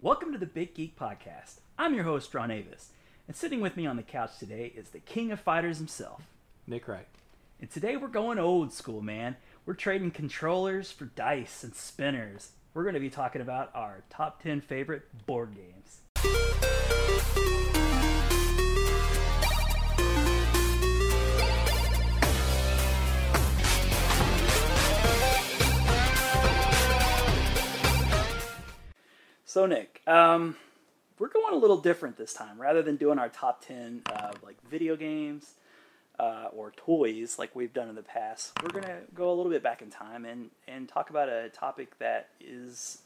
Welcome to the Big Geek Podcast. I'm your host, Ron Avis, and sitting with me on the couch today is the king of fighters himself. Nick Wright. And today we're going old school, man. We're trading controllers for dice and spinners. We're going to be talking about our top 10 favorite board games. So, Nick, um, we're going a little different this time. Rather than doing our top 10 uh, like video games uh, or toys like we've done in the past, we're going to go a little bit back in time and, and talk about a topic that is,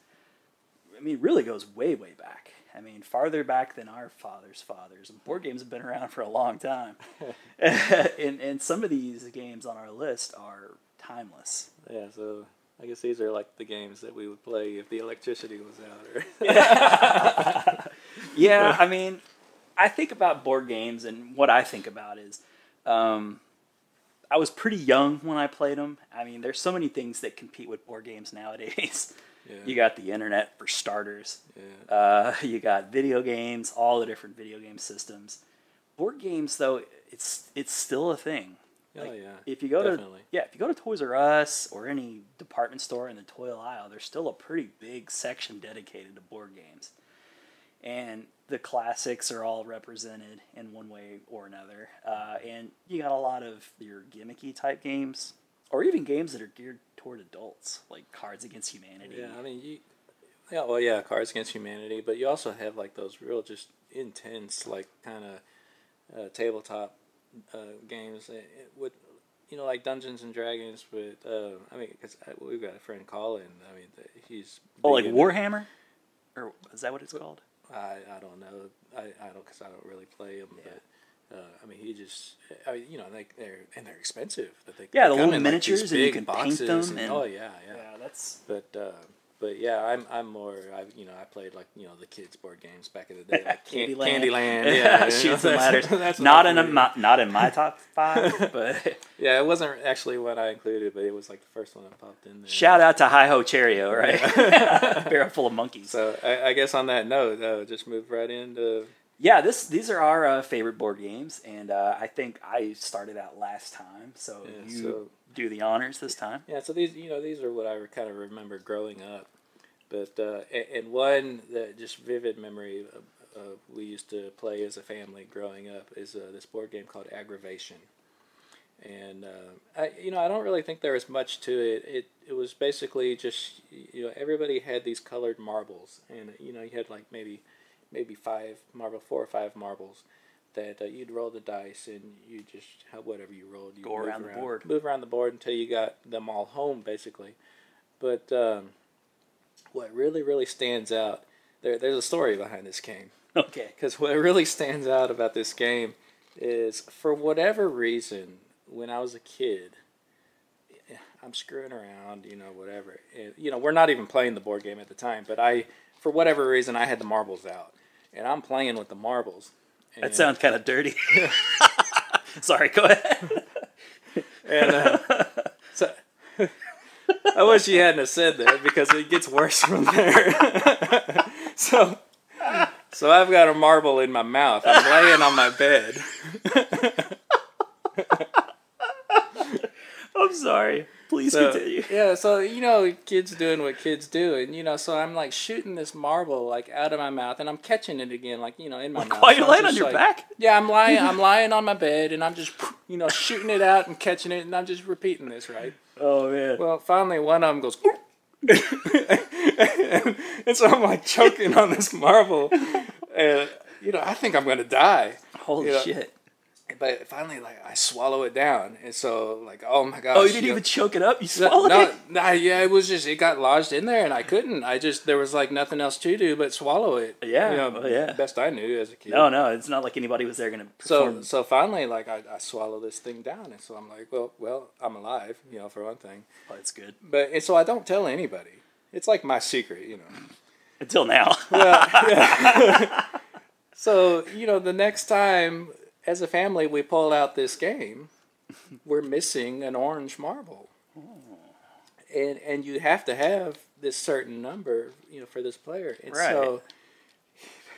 I mean, really goes way, way back. I mean, farther back than our fathers' fathers. And board games have been around for a long time. and, and some of these games on our list are timeless. Yeah, so I guess these are like the games that we would play if the electricity was out. Or yeah, I mean, I think about board games, and what I think about is, um, I was pretty young when I played them. I mean, there's so many things that compete with board games nowadays. Yeah. You got the internet for starters. yeah. Uh, you got video games, all the different video game systems. Board games, though, it's it's still a thing. Oh Like, yeah. If you go definitely. to yeah, if you go to Toys R Us or any department store in the toy aisle, there's still a pretty big section dedicated to board games, and the classics are all represented in one way or another. Uh, and you got a lot of your gimmicky type games, or even games that are geared toward adults, like Cards Against Humanity. Yeah, I mean, you, yeah, well, yeah, Cards Against Humanity, but you also have like those real just intense, like kind of uh, tabletop uh, games uh, with, you know, like Dungeons and Dragons. With, uh, I mean, because we've got a friend Colin. I mean, he's oh, like big into- Warhammer, or is that what it's called? I, I don't know. I, I don't because I don't really play them. Yeah. But uh, I mean, he just I mean, you know they they're and they're expensive. But they Yeah, they the little in, like, miniatures and you big can paint them and- and- oh yeah, yeah. that's But uh, but yeah, I'm I'm more I you know I played like you know the kids board games back in the day like Can- Candyland. Candyland. Yeah, Chutes and Ladders. that's not in a, my, not in my top five, but Yeah, it wasn't actually what I included, but it was like the first one that popped in there. shout out to Hi Ho Cherry-O, right? Barrel full of monkeys. So I, I guess on that note, uh, just move right into yeah, this these are our uh, favorite board games, and uh, I think I started out last time, so Yeah, you so- do the honors this time. Yeah, so these you know these are what I kind of remember growing up, but uh, and one that just vivid memory of, of we used to play as a family growing up is uh, this board game called Aggravation, and uh, I you know I don't really think there was much to it. It it was basically just you know everybody had these colored marbles, and you know you had like maybe maybe five marble, four or five marbles. That uh, you'd roll the dice and you just whatever you rolled you Go move around the board. move around the board until you got them all home basically. But um, what really really stands out there there's a story behind this game Okay. because what really stands out about this game is for whatever reason when I was a kid. I'm screwing around, you know, whatever. And, you know, we're not even playing the board game at the time, but I, for whatever reason, I had the marbles out, and I'm playing with the marbles. That sounds kind of dirty. Sorry, go ahead. And uh, so I wish you hadn't have said that because it gets worse from there. so so I've got a marble in my mouth. I'm laying on my bed. I'm sorry. Please So, continue. yeah, so you know, kids doing what kids do, and you know, so I'm like shooting this marble like out of my mouth, and I'm catching it again, like you know, in my mouth. While So you're I'm laying on your like- back? Yeah, I'm lying. I'm lying on my bed, and I'm just you know shooting it out and catching it, and I'm just repeating this right. Oh man. Well, finally, one of them goes, and, and so I'm like choking on this marble, and you know, I think I'm gonna die. Holy yeah. shit. But finally, like I swallow it down, and so like, oh my gosh! Oh, you didn't know- even choke it up? You swallowed no, it? no, yeah, it was just it got lodged in there, and I couldn't. I just there was like nothing else to do but swallow it. Yeah, you know, oh, yeah. best I knew as a kid. No, no, it's not like anybody was there going to So so finally, like I, I swallow this thing down, and so I'm like, well, well, I'm alive, you know, for one thing. oh, it's good. But and so I don't tell anybody. It's like my secret, you know. Until now. Yeah. So you know, the next time as a family we pull out this game, we're missing an orange marble, oh. and and you have to have this certain number, you know, for this player. And so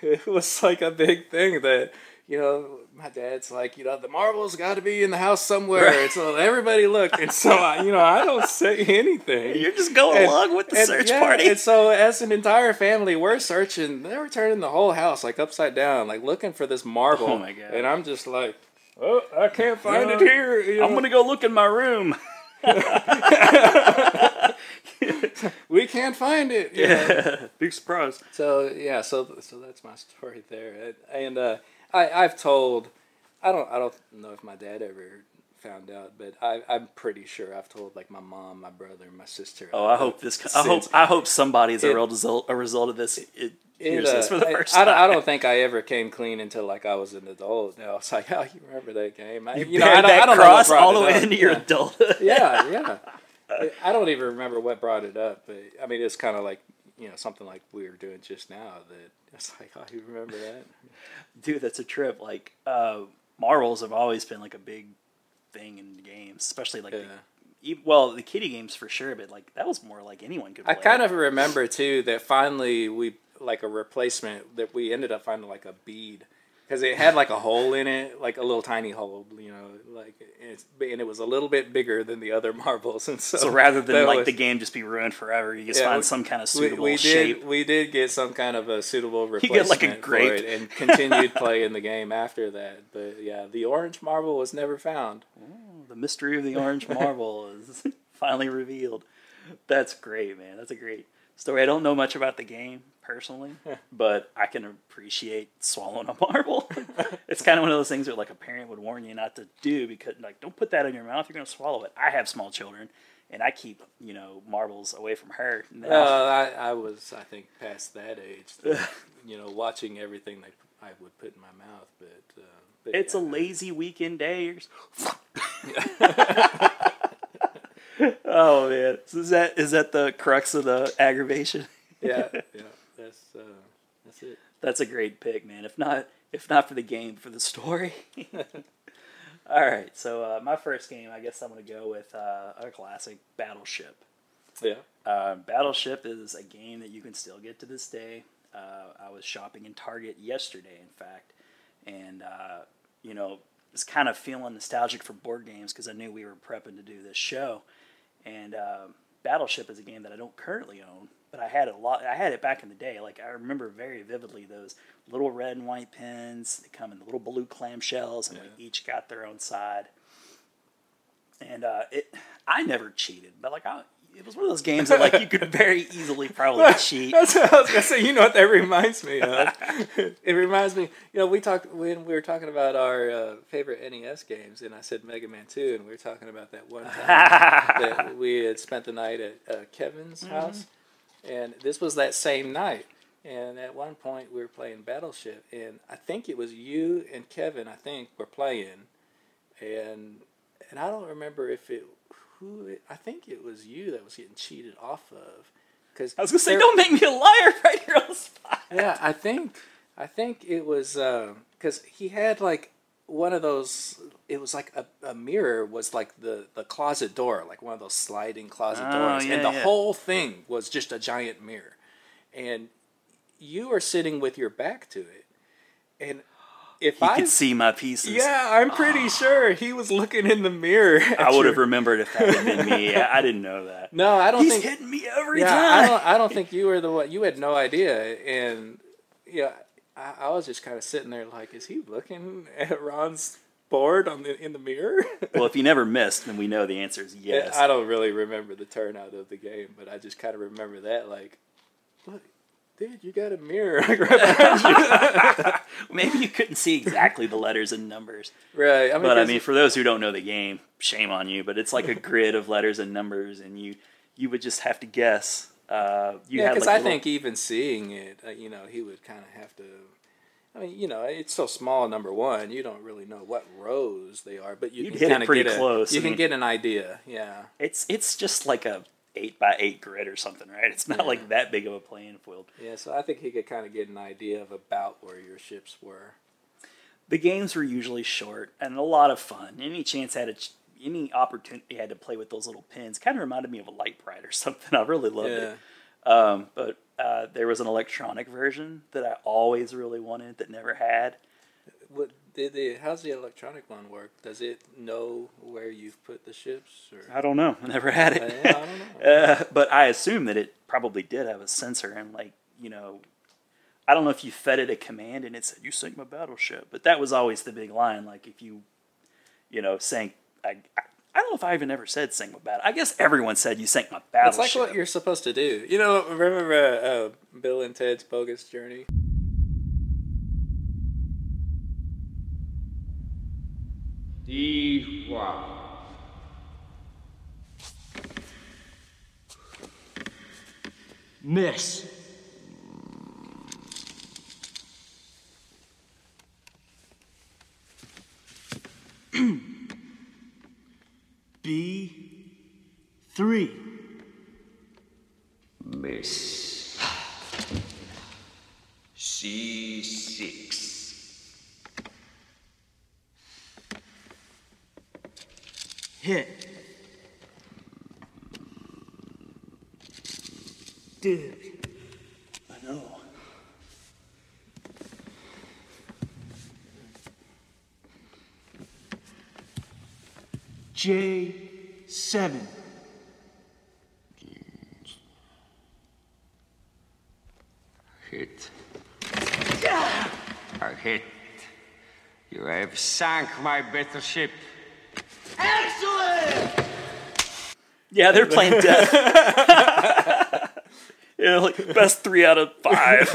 Right. it was like a big thing that you know my dad's like you know the marbles got to be in the house somewhere Right. and so everybody looked and so I, you know i don't say anything You're just going And- along with the and, search yeah, party. and so as an entire family we're searching they were turning the whole house like upside down like looking for this marble Oh my God. and i'm just like oh i can't find Yeah. it here you I'm gonna go look in my room. we can't find it you know. Yeah, big surprise. So yeah, so so that's my story there, and uh, I I've told, I don't I don't know if my dad ever found out, but I I'm pretty sure I've told like my mom, my brother, my sister. Oh, I hope this. I hope. I hope somebody is a real result. A result of this. It, It, uh, this for the I- first I, time. don't, I don't think I ever came clean until like I was an adult. Now it's like, oh, you remember that game? I, You, you know, I don't, that I don't cross all the way into your yeah. adulthood. yeah, yeah. I- I don't even remember what brought it up, but I mean, it's kind of like you know something like we were doing just now. That it's like, oh, you remember that? Dude, that's a trip. Like, uh, marbles have always been like a big thing in games, especially like, Yeah. the, well, the kitty games for sure, but like that was more like anyone could. I kind of remember too that finally we like a replacement that we ended up finding like a bead because it had like a hole in it, like a little tiny hole, you know, like and it's and it was a little bit bigger than the other marbles, and so So rather than like was- the game just be ruined forever, you just Yeah, find we- some kind of suitable we shape. did we did get some kind of a suitable replacement like, a for it and continued play in the game after that. But yeah, the orange marble was never found. The mystery of the orange marble is finally revealed. That's great, man. That's a great story. I don't know much about the game personally, but I can appreciate swallowing a marble. it's kind of one of those things where like a parent would warn you not to do because like don't put that in your mouth. You're gonna swallow it. I have small children, and I keep you know marbles away from her. Now, Uh, I, I was I think past that age, that, you know, watching everything that I would put in my mouth, but. Uh, but it's a lazy weekend day. Oh man, so is that is that the crux of the aggravation? yeah, yeah. That's uh, that's it. That's a great pick, man. If not, if not for the game, for the story. All right, so uh, my first game, I guess I'm gonna go with uh, a classic, Battleship. Yeah. Uh, Battleship is a game that you can still get to this day. Uh, I was shopping in Target yesterday, in fact, and uh, you know, was kind of feeling nostalgic for board games because I knew we were prepping to do this show. And uh, Battleship is a game that I don't currently own, but I had it a lot. I had it back in the day. Like I remember very vividly those little red and white pins. They come in the little blue clamshells, and Yeah. they each got their own side. And uh, it, I never cheated, but like I, it was one of those games that like you could very easily probably cheat. That's what I was gonna say. You know what that reminds me of? it reminds me. You know, we talked when we were talking about our uh, favorite NES games, and I said Mega Man Two, and we were talking about that one time that we had spent the night at uh, Kevin's Mm-hmm. house, and this was that same night. And at one point, we were playing Battleship, and I think it was you and Kevin. I think were playing, and and I don't remember if it who it, I think it was you that was getting cheated off of. Because I was gonna say, don't make me a liar right here on the spot. yeah, I think I think it was uh, because he had like one of those. It was like a, a mirror was like the the closet door, like one of those sliding closet Oh, doors, yeah, and the yeah. whole thing was just a giant mirror, and you are sitting with your back to it, and if I could see my pieces. yeah, I'm pretty ah. sure he was looking in the mirror. I would have remembered if that had been me. I, I didn't know that. No, I don't He's think hitting me every yeah, time. I don't. I don't think you were the one. You had no idea, and yeah, I, I was just kind of sitting there like, is he looking at Ron's board on the in the mirror? well, if you never missed, then we know the answer is yes. I don't really remember the turnout of the game, but I just kind of remember that like, look, dude, you got a mirror right behind you. Maybe you couldn't see exactly the letters and numbers. right. I mean, But I mean, for those who don't know the game, shame on you. But it's like a grid of letters and numbers, and you you would just have to guess. Uh, you yeah, because like I a little- think even seeing it, uh, you know, he would kind of have to. I mean, you know, it's so small. Number one, you don't really know what rows they are, but you You'd can hit it kind of pretty get a, close. You can get an idea. Yeah. it's it's just like a eight by eight grid or something, right? It's not Yeah. like that big of a playing field. Yeah, so I think he could kind of get an idea of about where your ships were. The games were usually short and a lot of fun. Any chance I had a ch- any opportunity I had to play with those little pins kind of reminded me of a Lite-Brite or something. I really loved it. Um, but uh, there was an electronic version that I always really wanted that never had. What did the? How's the electronic one work? Does it know where you've put the ships? Or I don't know. I never had it. I don't know. Uh, but I assume that it probably did have a sensor and like you know, I don't know if you fed it a command and it said you sink my battleship, but that was always the big line. Like if you, you know, sank. I, I, I don't know if I even ever said sing my battle. I guess everyone said you sank my It's battleship. like what you're supposed to do. You know, remember uh, uh, Bill and Ted's Bogus Journey? Devoir. Miss. B three. Miss. C6. Hit. Dude. J7. Hit. A hit. You have sank my battleship. Excellent! Yeah, they're playing death. you know, like best three out of five.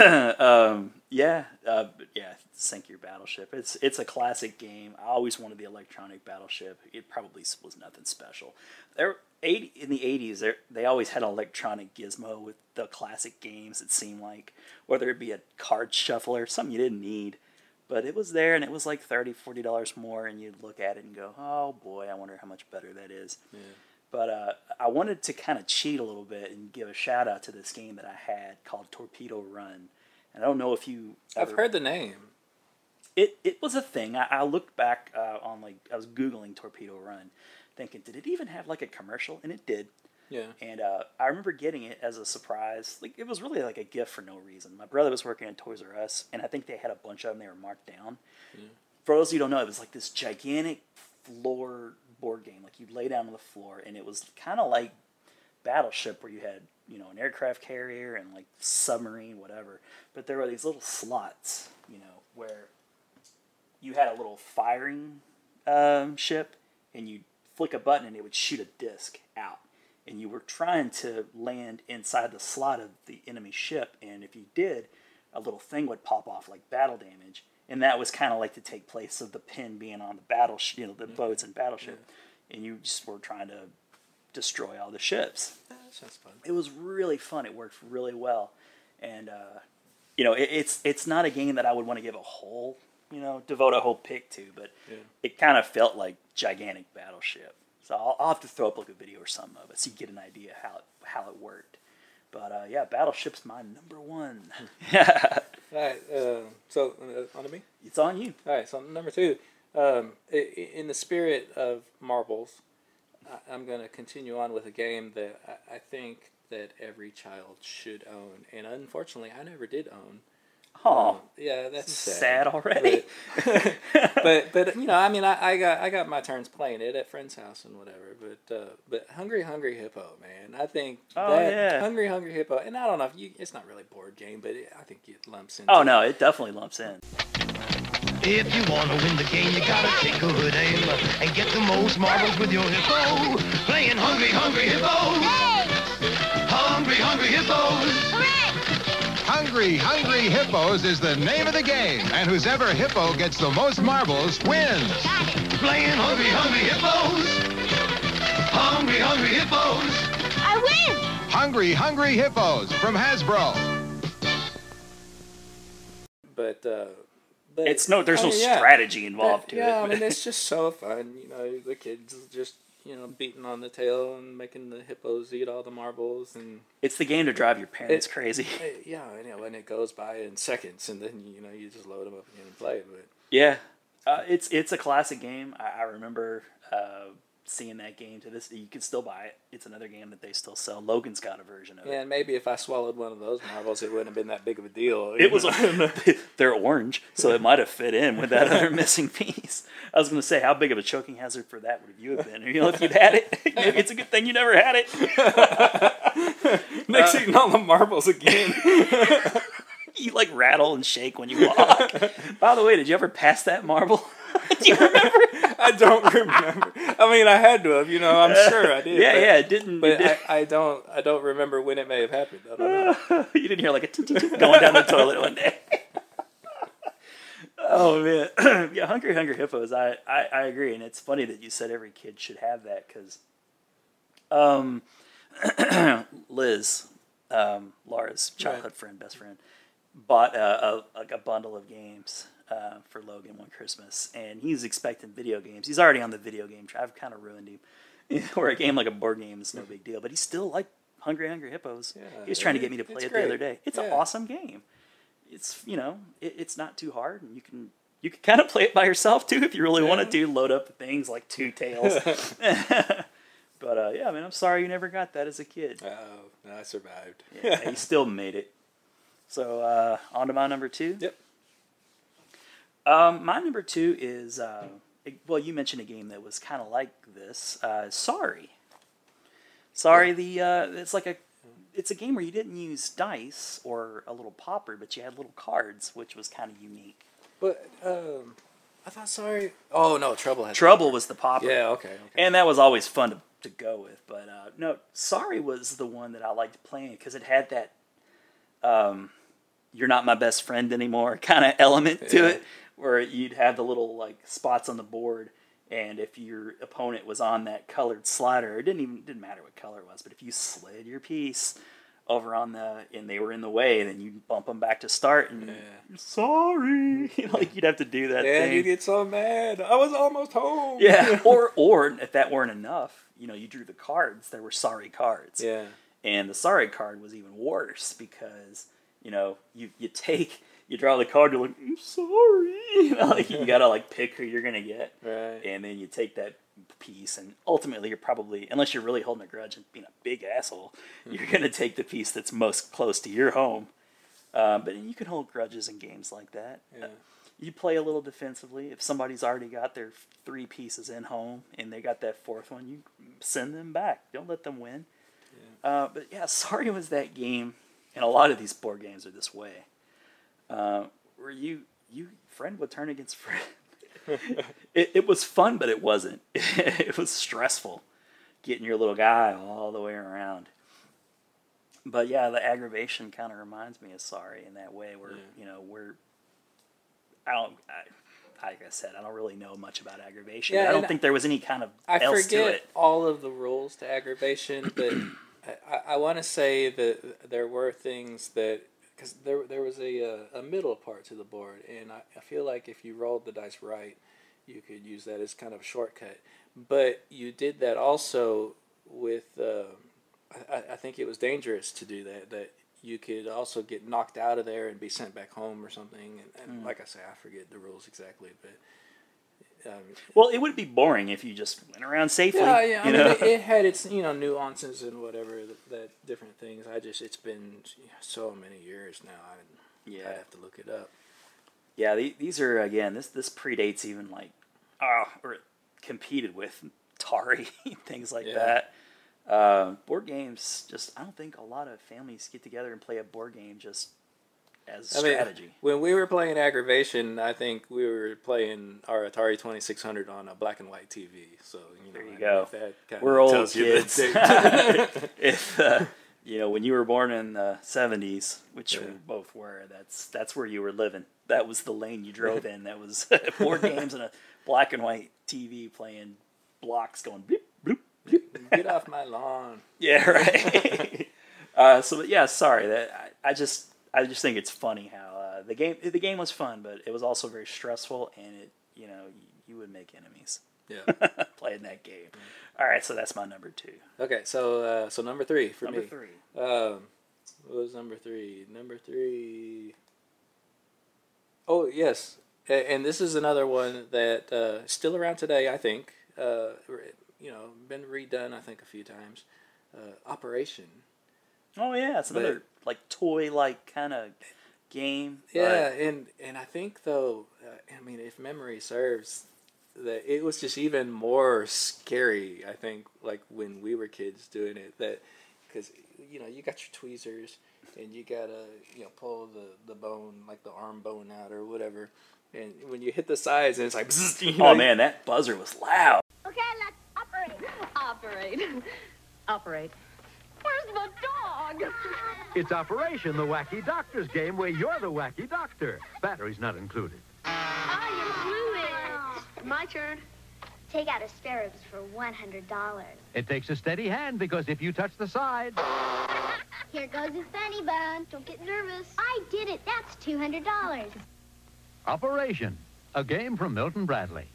um, yeah, battleship. It's it's a classic game. I always wanted the electronic battleship. It probably was nothing special. There, eighty in the eighties, they they always had an electronic gizmo with the classic games. It seemed like whether it be a card shuffler, something you didn't need. But it was there, and it was like $30, $40 more, and you'd look at it and go, "Oh boy, I wonder how much better that is." Yeah. But uh, I wanted to kind of cheat a little bit and give a shout out to this game that I had called Torpedo Run. And I don't know if you. I've heard the name. It. It was a thing. I, I looked back uh, on like I was googling Torpedo Run, thinking, did it even have like a commercial? And it did. Yeah. And uh, I remember getting it as a surprise. Like it was really like a gift for no reason. My brother was working at Toys R Us, and I think they had a bunch of them. They were marked down. For those of you who don't know, it was like this gigantic floor board game. Like you lay down on the floor, and it was kind of like Battleship, where you had you know an aircraft carrier and like submarine, whatever. But there were these little slots, you know, where you had a little firing um, ship, and you flick a button, and it would shoot a disc out. And you were trying to land inside the slot of the enemy ship, and if you did, a little thing would pop off like battle damage, and that was kind of like to take place of the pin being on the battle, sh- you know, the boats and battleship, and you just were trying to destroy all the ships That sounds fun. it was really fun. It worked really well, and uh, you know, it, it's it's not a game that I would want to give a whole, you know, devote a whole pick to, but Yeah. it kind of felt like gigantic battleship. So I'll, I'll have to throw up like a video or something of it so you get an idea how it, how it worked. But uh, yeah, Battleship's my number one. All right. Uh, so uh, on to me. it's on you. All right. So number two. Um, in the spirit of marbles, I'm going to continue on with a game that I think that every child should own, and unfortunately, I never did own. Oh, Yeah, that's sad. sad already. but but you know, I mean, I, I got I got my turns playing it at friends' house and whatever. But uh, but Hungry Hungry Hippo, man, I think Oh, that yeah. Hungry Hungry Hippo, and I don't know if you, it's not really a board game, but it, I think it lumps in. oh no, it definitely lumps in. If you wanna win the game, you gotta take a good aim and get the most marbles with your hippo. Playing Hungry Hungry Hippos. Hungry Hungry Hippos. Hungry Hungry Hippos is the name of the game, and whoever hippo gets the most marbles wins. Playing Hungry Hungry Hippos. Hungry Hungry Hippos. I win! Hungry Hungry Hippos from Hasbro. but uh, but It's no, there's I no mean, yeah. strategy involved But, to yeah, it. I mean, it's just so fun. You know, the kids just you know beating on the tail and making the hippos eat all the marbles and it's the game to drive your parents It- crazy. uh, yeah, and, you know, and it goes by in seconds, and then you know you just load them up again and play. But Yeah, uh, it's it's a classic game. I, I remember uh, seeing that game to this. You can still buy it. It's another game that they still sell. Logan's got a version of Yeah, it. and maybe if I swallowed one of those marbles, it wouldn't have been that big of a deal. It was they're orange, so it might have fit in with that other missing piece. I was going to say, how big of a choking hazard for that would you have been? You know, if you'd had it, maybe it's a good thing you never had it. Nick's uh, eating all the marbles again. You like rattle and shake when you walk. By the way, did you ever pass that marble? Do you remember? I don't remember. I mean, I had to have. You know, I'm sure I did. yeah, but, yeah, it didn't. But it did- I, I don't. I don't remember when it may have happened. I don't know. you didn't hear like a going down the toilet one day. oh man, yeah, hungry, hungry hippos. I, I I agree, and it's funny that you said every kid should have that because, um, Liz, um, Laura's childhood friend, best friend, bought a, a like a bundle of games. Uh, for Logan one Christmas, and he's expecting video games. He's already on the video game. track. I've kind of ruined him. Where a game like a board game is no big deal, but he still like Hungry Hungry Hippos. Yeah, he was trying to get me to play it the other day. It's an awesome game. It's you know it, it's not too hard, and you can you can kind of play it by yourself too if you really wanted to. Load up things like two tails. but uh, yeah, man, I'm sorry you never got that as a kid. Oh, no, I survived. Yeah, you still made it. So uh, on to my number two. Yep. Um, my number two is uh, it- well, you mentioned a game that was kind of like this. Uh, Sorry. Sorry, the uh, it's like a it's a game where you didn't use dice or a little popper, but you had little cards, which was kind of unique. But um, I thought sorry. Oh no, trouble has Trouble was the popper. Yeah. Okay. okay. and that was always fun to, to go with. But uh, no, Sorry was the one that I liked playing because it had that um, "you're not my best friend anymore" kind of element to Yeah. it, where you'd have the little like spots on the board, and if your opponent was on that colored slider, it didn't even didn't matter what color it was, but if you slid your piece over on the and they were in the way, then you bump them back to start and Yeah. sorry, like you'd have to do that. And thing. you get so mad. I was almost home. Yeah, or or if that weren't enough, you know, you drew the cards. There were sorry cards, Yeah. and the sorry card was even worse because you know you you take you draw the card. You're like, I'm sorry, you know, like you gotta like pick who you're gonna get, Right. and then you take that piece, and ultimately you're probably unless you're really holding a grudge and being a big asshole, you're gonna take the piece that's most close to your home. Um, but you can hold grudges in games like that. Yeah. You play a little defensively. If somebody's already got their three pieces in home and they got that fourth one, you send them back. Don't let them win. Uh, but yeah, sorry was that game, and a lot of these board games are this way. Uh, where you you friend would turn against friend. it, it was fun, but it wasn't. it was stressful getting your little guy all the way around. But yeah, the aggravation kind of reminds me of Sorry in that way, where you know we're. I don't. I, like I said, I don't really know much about aggravation. Yeah, I don't think there was any kind of I else to forget it. all of the rules to aggravation, but I, I, I want to say that there were things that because there there was a uh, a middle part to the board, and I, I feel like if you rolled the dice right, you could use that as kind of a shortcut. But you did that also with. Uh, I, I think it was dangerous to do that. That you could also get knocked out of there and be sent back home or something. And, and like I say, I forget the rules exactly, but. Um, Well, it would be boring if you just went around safely. yeah, yeah. I mean, it, it had its you know nuances and whatever that, that different things. I just it's been so many years now. I Yeah. I have to look it up. Yeah, the, these are again. This this predates even like, uh, or competed with Atari things like Yeah. that. Um, board games, just I don't think a lot of families get together and play a board game just as I mean, strategy. when we were playing aggravation, I think we were playing our Atari Twenty Six Hundred on a black and white TV. So you know, There you I go. if that We're old kids. if uh, you know when you were born in the '70s, which Yeah. we both were, that's that's where you were living. That was the lane you drove in. That was board games and a black and white TV playing blocks going bloop bloop bloop. Get off my lawn. Yeah, right. uh, so but yeah, sorry that I, I just I just think it's funny how uh, the game the game was fun, but it was also very stressful, and it you know you, you would make enemies Yeah. playing that game. All right, so that's my number two. Okay, so uh, so number three for Number me. three. Um, what was number three? Number three. Oh yes, and this is another one that uh, still around today. I think uh, you know been redone I think a few times. Uh, Operation. Oh yeah, it's another like toy like kind of game. Yeah, but- and and I think though, uh, I mean, if memory serves, that it was just even more scary. I think like when we were kids doing it, that because you know you got your tweezers and you gotta you know pull the the bone like the arm bone out or whatever, and when you hit the sides and it's like, bzzz, you know, oh man, that buzzer was loud. Okay, let's operate. Operate. Operate. Where's the dog? It's Operation the Wacky Doctor's game where you're the wacky doctor. Batteries not included. You blew it. My turn. Take out a spare ribs for $100. It takes a steady hand because if you touch the side, Here goes his funny bone. Don't get nervous. I did it. That's $200. Operation, a game from Milton Bradley.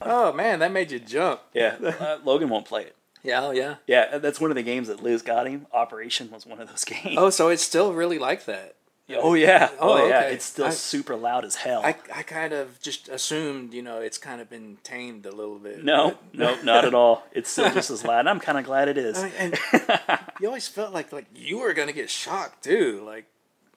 oh man, that made you jump. Yeah, uh, Logan won't play it. Yeah, oh yeah. Yeah, that's one of the games that Liz got him. Operation was one of those games. Oh, so it's still really like that. oh yeah, oh, Oh, yeah. okay. It's still I- super loud as hell. I, I kind of just assumed, you know, it's kind of been tamed a little bit. no, no, not at all. It's still just as loud. and I'm kind of glad it is. I mean, and you always felt like like you were gonna get shocked too. Like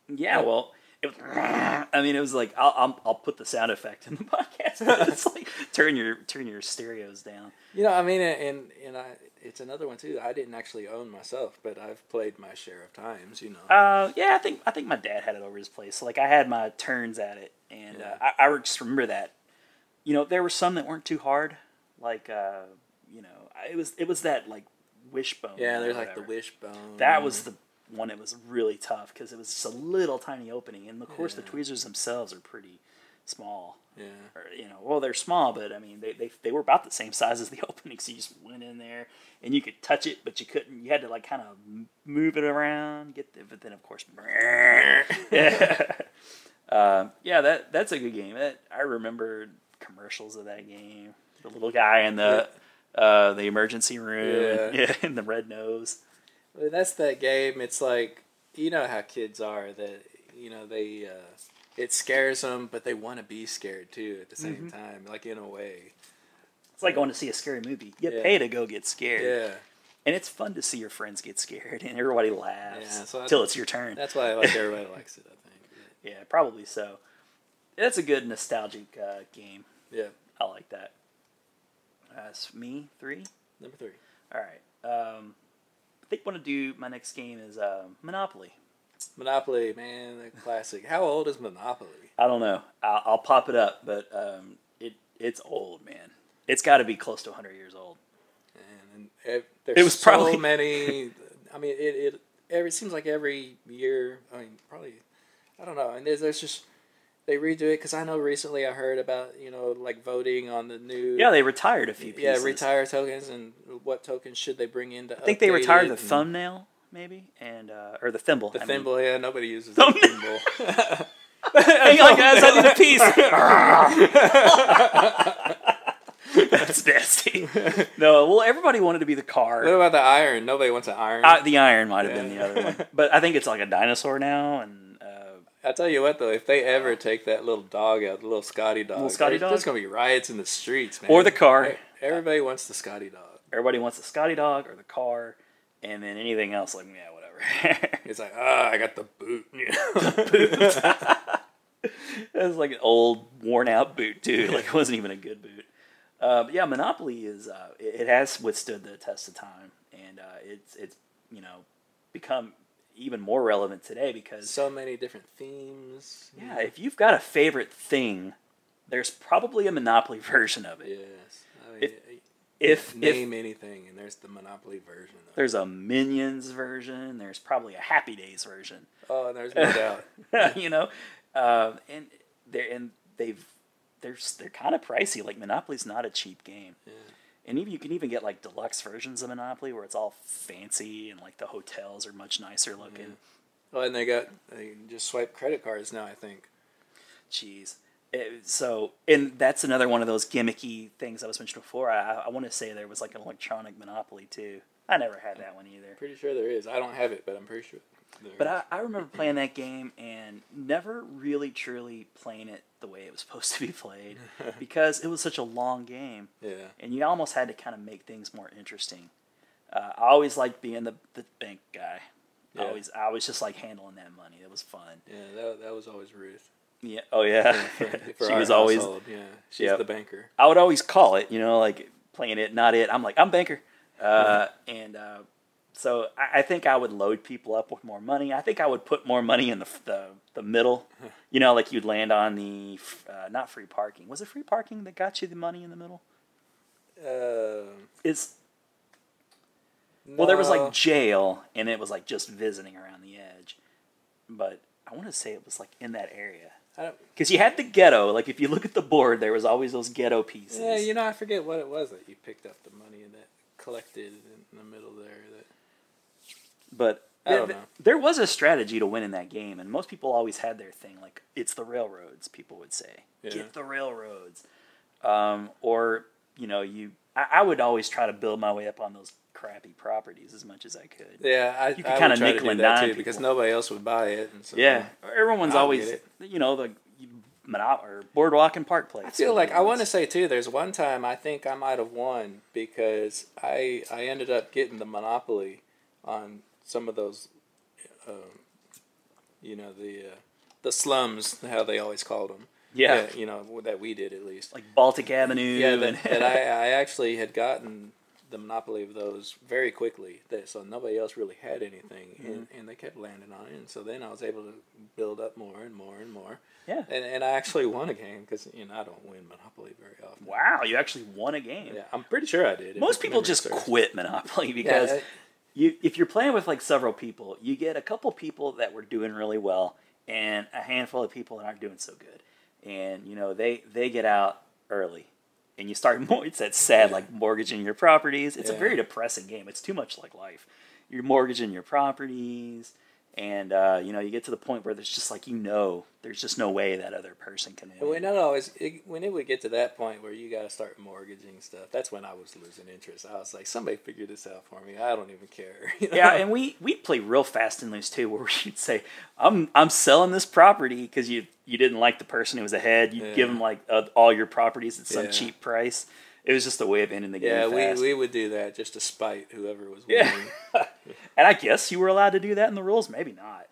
Yeah, well, it was, I mean, it was like I'll, I'll I'll put the sound effect in the podcast. it's like turn your turn your stereos down. you know, I mean, and and I it's another one too. I didn't actually own myself, but I've played my share of times. You know. Uh, yeah, I think I think my dad had it over his place. Like I had my turns at it, and uh, I, I just remember that. You know, there were some that weren't too hard. Like uh, you know, it was it was that like wishbone. yeah, there's like the wishbone. That was the one that was really tough because it was just a little tiny opening, and of course the tweezers themselves are pretty small. Yeah. Or, you know, well they're small, but I mean they, they they were about the same size as the opening, so you just went in there and you could touch it, but you couldn't. You had to like kind of move it around, get the, but then of course, yeah, um, yeah. That that's a good game. That, I remember commercials of that game. The little guy in the uh, the emergency room, and, Yeah. yeah, and the red nose. Well, that's that game. It's like you know how kids are that you know they uh, it scares them, but they want to be scared too at the same Mm-hmm. time, like in a way. It's like going to see a scary movie. You Yeah. pay to go get scared, Yeah, and it's fun to see your friends get scared, and everybody laughs Yeah, so I- till it's your turn. that's why like everybody likes it. I think. Yeah, probably so. That's a good nostalgic uh, game. Yeah, I like that. That's me three. number three. All right. Um, I think want to do my next game is um, Monopoly. Monopoly, man, the classic. How old is Monopoly? I don't know. I'll, I'll pop it up, but um, it it's old, man. It's got to be close to 100 years old. And, and ev- there's It was so probably- many. I mean, it it every, it seems like every year. I mean, probably. I don't know. And there's, there's just they redo it because I know recently I heard about you know like voting on the new. Yeah, they retired a few yeah pieces. retire tokens and what tokens should they bring in to I think they retired the thumbnail, maybe, and uh, or the thimble. The I mean. thimble, yeah, nobody uses the thimble. Hang on, guys, I need a piece. That's nasty. No, well, everybody wanted to be the car. what about the iron? Nobody wants an iron. Uh, the iron might have Yeah. been the other one, but I think it's like a dinosaur now, and uh, I tell you what, though, if they ever take that little dog out, the little Scotty dog, Little Scotty there's, there's gonna be riots in the streets, man. or the car. Everybody wants the Scotty dog. Everybody wants the Scotty dog or the car, and then anything else, like yeah, whatever. It's like, ah, I got the boot. You know? It's like an old, worn out boot too. Like it wasn't even a good boot. Uh, but yeah, Monopoly is uh, it, it has withstood the test of time, and uh, it's it's you know become even more relevant today because so many different themes. yeah, if you've got a favorite thing, there's probably a Monopoly version of it. Yes. If- If if name anything, and there's the Monopoly version. Of it. there's a Minions version, there's probably a Happy Days version. Oh, there's no doubt. you know, um, and they and they've they're they're kind of pricey. Like Monopoly's not a cheap game, and even you can even get like deluxe versions of Monopoly where it's all fancy and like the hotels are much nicer looking. Oh, and they got they just swipe credit cards now. I think. Jeez. It- so, and that's another one of those gimmicky things I was mentioning before. I, I want to say there was like an electronic Monopoly too. I never had that one either. Pretty sure there is. I don't have it, but I'm pretty sure. There But is. I, I remember playing that game and never really truly playing it the way it was supposed to be played because it was such a long game. Yeah. And you almost had to kind of make things more interesting. Uh, I always liked being the, the bank guy. I Yeah. always I was just like handling that money. It was fun. Yeah, that, that was always Ruth. Yeah. Oh yeah. For, for she was always. household, yeah. She's Yep. the banker. I would always call it. You know, like playing it, not it. I'm like I'm banker. Uh, and uh, so I, I think I would load people up with more money. I think I would put more money in the the, the middle. You know, like you'd land on the f- uh, not free parking. Was it free parking that got you the money in the middle? Uh, Is well, there was like jail, and it was like just visiting around the edge. But I want to say it was like in that area because you had the ghetto. Like if you look at the board, there was always those ghetto pieces. yeah, you know, I forget what it was that you picked up the money and that collected in the middle there. That But I don't th- th- know. there was a strategy to win in that game, and most people always had their thing like it's the railroads. People would say, Yeah. "Get the railroads," um, or you know, you. I, I would always try to build my way up on those crappy properties as much as I could. yeah, I, You could try to nickel and dime too because nobody else would buy it. And so Yeah, everyone's always, you know, the monop- or boardwalk and park place. I feel like I want to say too. There's one time I think I might have won because I I ended up getting the monopoly on some of those, um, you know the uh, the slums how they always called them. Yeah. you know that we did at least. like Baltic Avenue. Yeah, that, and- that I I actually had gotten the monopoly of those very quickly. That so nobody else really had anything, mm-hmm. and, and they kept landing on it. And so then I was able to build up more and more and more. Yeah. and and I actually won a game because you know I don't win Monopoly very often. wow, you actually won a game. Yeah, I'm pretty sure I did. Most people just serves. quit Monopoly because I- you if you're playing with like several people, you get a couple people that were doing really well and a handful of people that aren't doing so good. And you know, they they get out early. And you start more it's that sad like mortgaging your properties. It's a very depressing game. It's too much like life. You're mortgaging your properties and uh, you know, you get to the point where there's just like you know, there's just no way that other person can win. When it always it, when it would get to that point where you got to start mortgaging stuff, that's when I was losing interest. I was like, somebody figure this out for me. I don't even care. you know? yeah, and we we play real fast and loose too, where we'd say, "I'm I'm selling this property" because you you didn't like the person who was ahead. You'd Yeah. give them like uh, all your properties at some Yeah. cheap price. It was just a way of ending the game. yeah, fast. we, we would do that just to spite whoever was winning. Yeah. and I guess you were allowed to do that in the rules. Maybe not,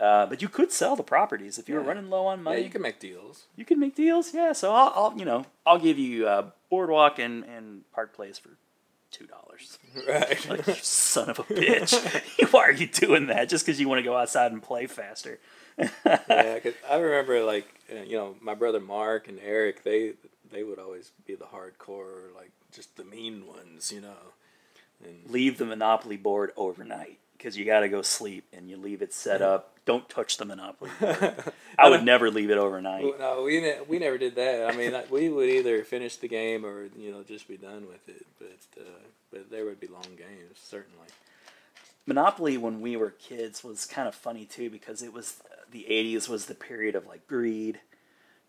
uh, but you could sell the properties if you were running low on money. yeah, you can make deals. you can make deals. Yeah, so I'll, I'll you know I'll give you uh, boardwalk and and Park Place for two dollars. Right. Like you son of a bitch! Why are you doing that? Just because you want to go outside and play faster? yeah, 'cause I remember like uh, you know my brother Mark and Eric they they would always be the hardcore like just the mean ones, you know. And leave the Monopoly board overnight because you got to go sleep and you leave it set up. Don't touch the Monopoly board. I would never leave it overnight. No, we ne- we never did that. I mean, we would either finish the game or you know just be done with it. But uh, but there would be long games certainly. Monopoly when we were kids was kind of funny too because it was the 80s was the period of like greed,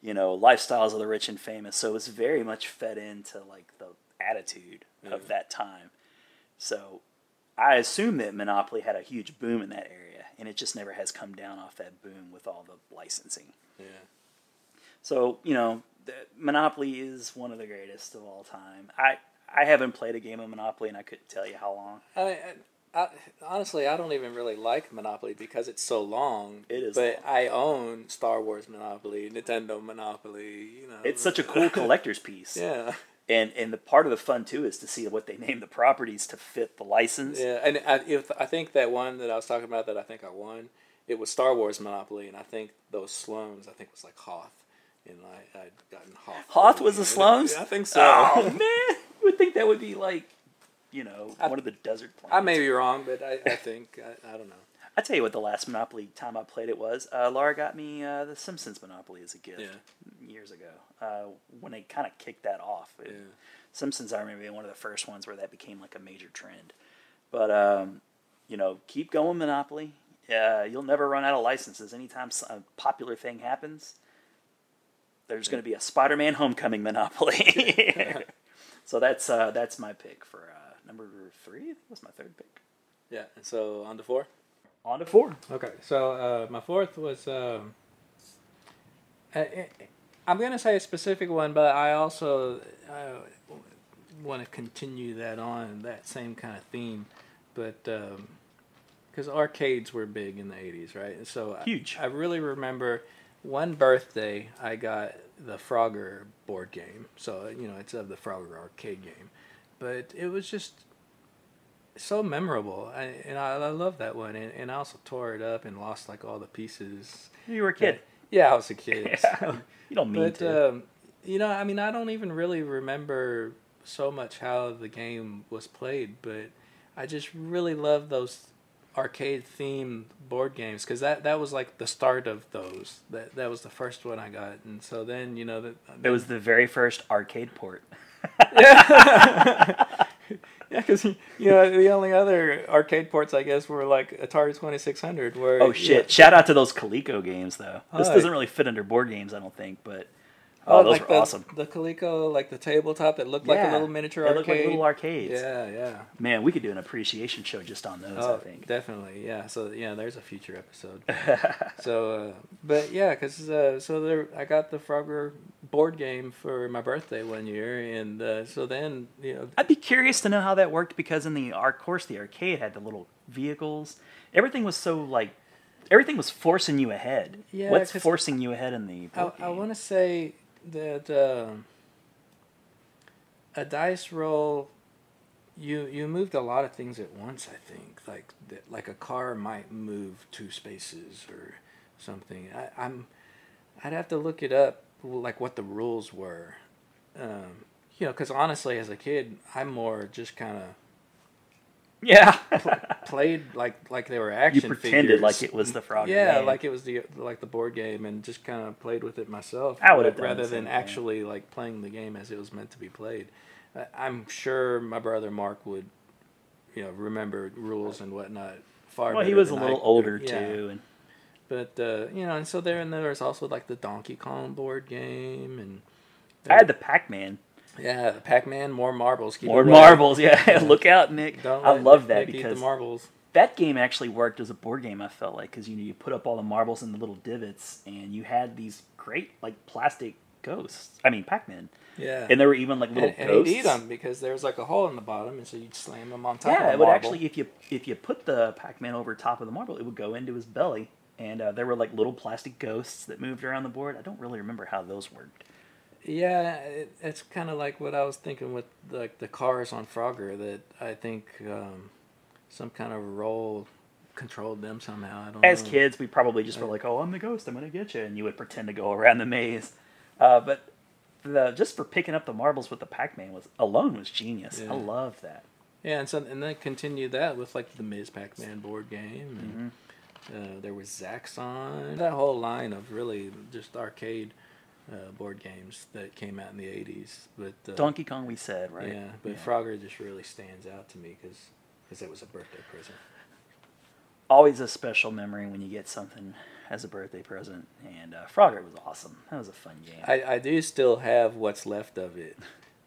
you know, lifestyles of the rich and famous. So it was very much fed into like the attitude of mm. that time. So I assume that Monopoly had a huge boom in that area and it just never has come down off that boom with all the licensing. Yeah. So you know, the, Monopoly is one of the greatest of all time. I I haven't played a game of Monopoly, and I couldn't tell you how long. I, I, honestly I don't even really like Monopoly because it's so long. It is But I own Star Wars Monopoly, Nintendo Monopoly. You know, It's such a cool collector's piece. Yeah. And and the part of the fun too is to see what they name the properties to fit the license. Yeah, and I, if I think that one that I was talking about that I think I won, it was Star Wars Monopoly, and I think those slums I think was like Hoth, and I I'd gotten Hoth. Hoth was the slums. I think so. Oh man, you would think that would be like, you know, one of the desert planets. I may be wrong, but I, I think I, I don't know. I tell you what, the last Monopoly time I played it was. Uh, Laura got me uh, the Simpsons Monopoly as a gift years ago uh, when they kind of kicked that off. It- Simpsons, I remember being one of the first ones where that became like a major trend. But um, you know, keep going Monopoly. Uh, you'll never run out of licenses. Anytime a popular thing happens, there's going to be a Spider-Man Homecoming Monopoly. so that's uh, that's my pick for uh, number three. I think was my third pick. Yeah. And so on to four. On to four. Okay, so uh, my fourth was. Um, I, I'm gonna say a specific one, but I also uh, want to continue that on that same kind of theme, but because arcades were big in the '80s, right? And so I- Huge. I, really remember one birthday I got the Frogger board game. So you know it's of the Frogger arcade game, but it was just so memorable, I, and I, I love that one. And, and I also tore it up and lost like all the pieces. You were a kid. Yeah, I was a kid. Yeah, so- you don't mean but, to. Um, you know, I mean, I don't even really remember so much how the game was played, but I just really love those arcade themed board games because that that was like the start of those. That that was the first one I got, and so then you know that It was the very first arcade port. Yeah, Yeah, because you know the only other arcade ports I guess were like Atari Twenty Six Hundred. Where Oh shit! Shout out to those Coleco games though. This Hi. doesn't really fit under board games, I don't think, but oh, those like were the, awesome. The Coleco, like the tabletop that looked like a little miniature they arcade. like little arcades. Yeah, yeah. Man, we could do an appreciation show just on those. I Oh, think. definitely. Yeah. So yeah, there's a future episode. so, uh, but yeah, because uh, so there, I got the Frogger board game for my birthday one year, and uh, so then you know, I'd be curious to know how that worked because in the art course, the arcade had the little vehicles. Everything was so like, everything was forcing you ahead. Yeah, what's forcing you ahead in the? I, I want to say that um a dice roll. You you moved a lot of things at once. I think like like a car might move two spaces or something. I, I'm I'd have to look it up, like what the rules were. Um, you know, because honestly, as a kid, I'm more just kind of Yeah. played like like they were action. You pretended figures. like it was the frog. Yeah, game. like it was the like the board game, and just kind of played with it myself. I would have done rather the than thing. actually like playing the game as it was meant to be played. I'm sure my brother Mark would, you know, remember rules and whatnot far. well, he was a little I- older yeah. too, and But uh, you know, and so there and there was also like the Donkey Kong board game, and I had the Pac-Man. Yeah, Pac-Man, more marbles, keep More marbles, yeah. Look out, Nick. Don't I love that Nick because the marbles. that game actually worked as a board game. I felt like because you know you put up all the marbles in the little divots, and you had these great like plastic ghosts. I mean, Pac-Man. Yeah, And there were even like little and, and ghosts. eat them because there was like a hole in the bottom, and so you'd slam them on top. Yeah, of the it would marble. actually if you if you put the Pac-Man over top of the marble, it would go into his belly, and uh, there were like little plastic ghosts that moved around the board. I don't really remember how those worked. Yeah, it, it's kind of like what I was thinking with like the cars on Frogger. That I think um, some kind of roll controlled them somehow. I don't As know. kids, we probably just were like, "Oh, I'm the ghost. I'm gonna get you," and you would pretend to go around the maze. Uh, but the just for picking up the marbles with the Pac-Man was alone was genius. Yeah. I love that. Yeah, and so and then continue that with like the Ms. Pac-Man board game, and Mm-hmm. uh, there was Zaxxon. That whole line of really just arcade uh, board games that came out in the '80s. But uh, Donkey Kong, we said right. Yeah, but Frogger just really stands out to me because it was a birthday present. always a special memory when you get something as a birthday present. And uh, Frogger was awesome. That was a fun game. I, I do still have what's left of it.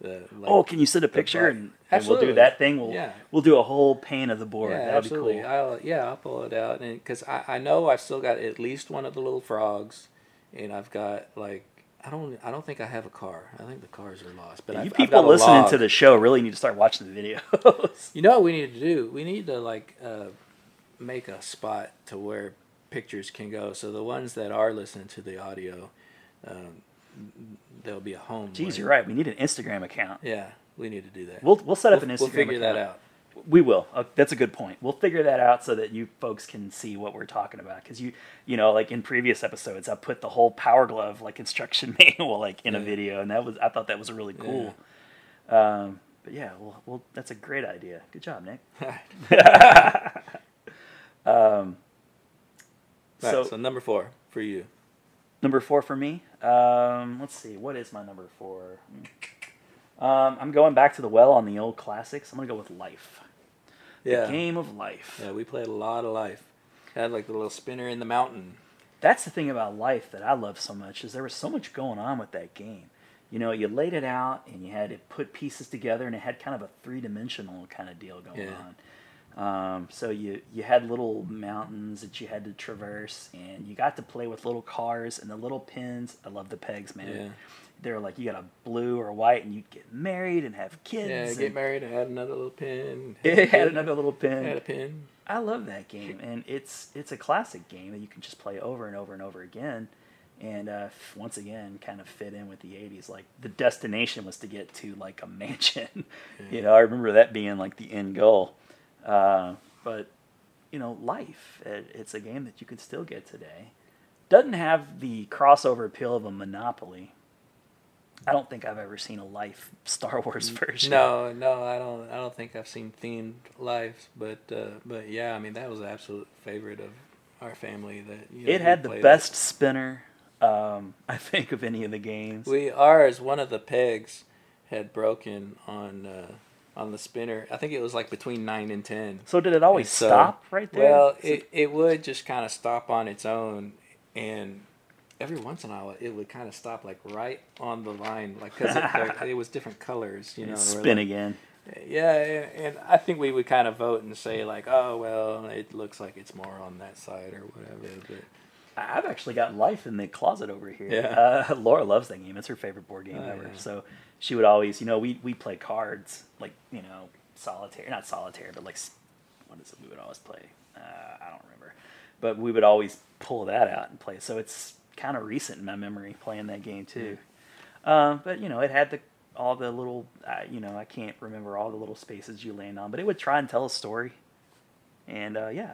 The, like, oh, can you send a picture and, and we'll do that thing? We'll yeah. we'll do a whole pane of the board. Yeah, That'd absolutely. be cool. I'll yeah, I'll pull it out, and because I, I know I've still got at least one of the little frogs, and I've got like I don't I don't think I have a car. I think the cars are lost. But you I've, I've people a listening to the show really need to start watching the videos. You know what we need to do? We need to like uh, make a spot to where pictures can go. So the ones that are listening to the audio, um, there'll be a home. Jeez, where- you're right. We need an Instagram account. Yeah, we need to do that. We'll we'll set up We'll- an Instagram. We'll figure that out. We will. Uh, that's a good point. We'll figure that out so that you folks can see what we're talking about. Because you, you know, like in previous episodes, I put the whole Power Glove like instruction manual like in a video, and that was I thought that was really cool. Um, but yeah, well, well, that's a great idea. Good job, Nick. um, All so, so number four for you. number four for me. Um, let's see, what is my number four? Um, I'm going back to the well on the old classics. I'm gonna go with Life. Yeah. The game of life. Yeah, we played a lot of life. Had like the little spinner in the mountain. That's the thing about life that I love so much is there was so much going on with that game. you know, you laid it out and you had to put pieces together, and it had kind of a three dimensional kind of deal going Yeah. on. Um, so you you had little mountains that you had to traverse, and you got to play with little cars and the little pins. I love the pegs, man. Yeah. They were like you got a blue or white, and you'd get married and have kids. Yeah, and get married and add another little pin. It had another little pin. Had a pin. I love that game, and it's it's a classic game that you can just play over and over and over again, and uh, once again, kind of fit in with the '80s. Like the destination was to get to like a mansion. you know, I remember that being like the end goal. Uh, but you know, life. It, it's a game that you could still get today. Doesn't have the crossover appeal of a Monopoly. I don't think I've ever seen a life Star Wars version. No, no, I don't. I don't think I've seen themed lives, but uh, but yeah, I mean that was an absolute favorite of our family. That you know, It had the best spinner, um, I think, of any of the games. We ours one of the pegs had broken on uh, on the spinner. I think it was like between nine and ten. So did it always so- stop right there? Well, it it would just kind of stop on its own, and every once in a while it would kind of stop like right on the line, like because it, it was different colors, you know. Spin like- again. Yeah, and, and I think we would kind of vote and say like, oh well, it looks like it's more on that side or whatever. But I've actually got life in the closet over here. Yeah. Uh, Laura loves that game. It's her favorite board game Oh, ever. yeah. So she would always, you know, we we play cards like you know solitaire, not solitaire, but like what is it? We would always play. Uh, I don't remember, but we would always pull that out and play. So it's kind of recent in my memory playing that game too. Um, but you know, it had the all the little, uh, you know, I can't remember all the little spaces you land on, but it would try and tell a story. And uh, yeah,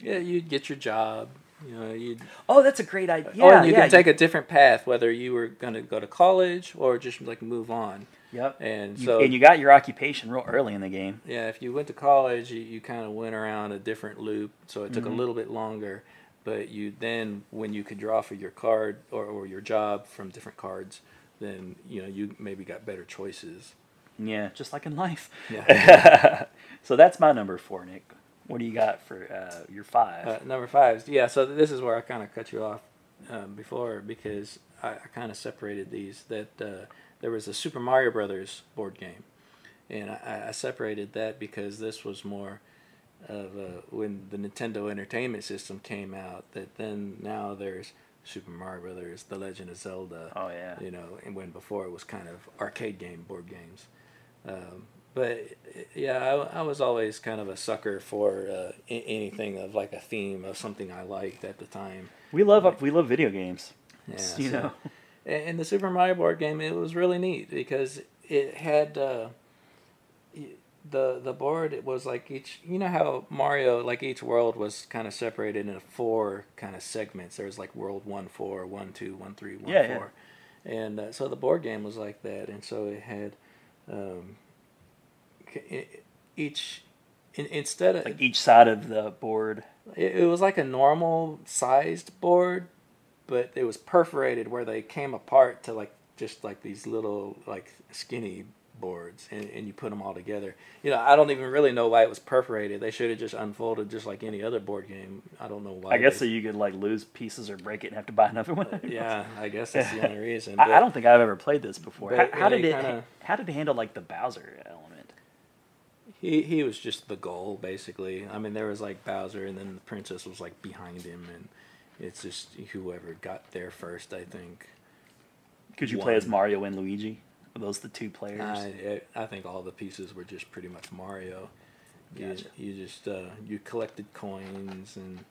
yeah, you'd get your job. You know, you'd oh, that's a great idea. oh, and you yeah, can take a different path, whether you were going to go to college or just like move on. Yep. And You- so and you got your occupation real early in the game. Yeah, if you went to college, you, you kind of went around a different loop, so it took Mhm. a little bit longer. But you then, when you could draw for your card or, or your job from different cards, then you know you maybe got better choices. Yeah, just like in life. Yeah. so that's my number four, Nick. What do you got for uh, your five? Uh, number five, yeah. So this is where I kind of cut you off um, before because I, I kind of separated these. That uh, there was a Super Mario Brothers board game, and I, I separated that because this was more of uh, when the Nintendo Entertainment System came out. That then now there's Super Mario Brothers, The Legend of Zelda. Oh yeah. You know, and when before it was kind of arcade game board games. Um, but yeah, I, I was always kind of a sucker for uh, a- anything of like a theme of something I liked at the time. we love we love video games. Yeah, you so- know. And and the Super Mario board game, it was really neat because it had uh, y- the the board. It was like each, you know how Mario, like each world was kind of separated into four kind of segments. There was like World One, Four, One, Two, One, Three, One, Yeah, yeah. And uh, so the board game was like that. And so it had um, each in, instead of Like each side of the board. it, it was like a normal sized board, but it was perforated where they came apart to like just like these little like skinny boards, and, and you put them all together. You know, I don't even really know why it was perforated. They should have just unfolded just like any other board game. I don't know why. I guess so you could like lose pieces or break it and have to buy another one. yeah, I guess that's the only reason. I, I don't think I've ever played this before. How, But, how did it? kinda- How did it handle like the Bowser element? He he was just the goal basically. I mean, there was like Bowser, and then the princess was like behind him, and it's just whoever got there first. I think. Could you play as. Mario and Luigi? Were those the two players? I, I think all the pieces were just pretty much Mario. You, Gotcha. you just uh, you collected coins and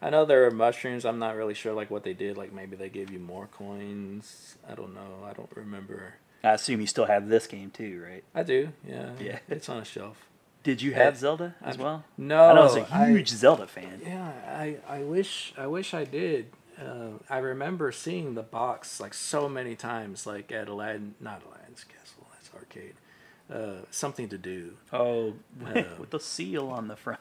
I know there are mushrooms. I'm not really sure like what they did. Like maybe they gave you more coins. I don't know. I don't remember. I assume you still have this game too, right? I do. Yeah. Yeah. It's on a shelf. Did you have Zelda as I've- well? No. I I was a huge Zelda fan. Yeah, I, I wish I wish I did. Uh, I remember seeing the box like so many times, like at Aladdin, not Aladdin's Castle, that's arcade. Uh, something to do. Oh, Uh, with the seal on the front.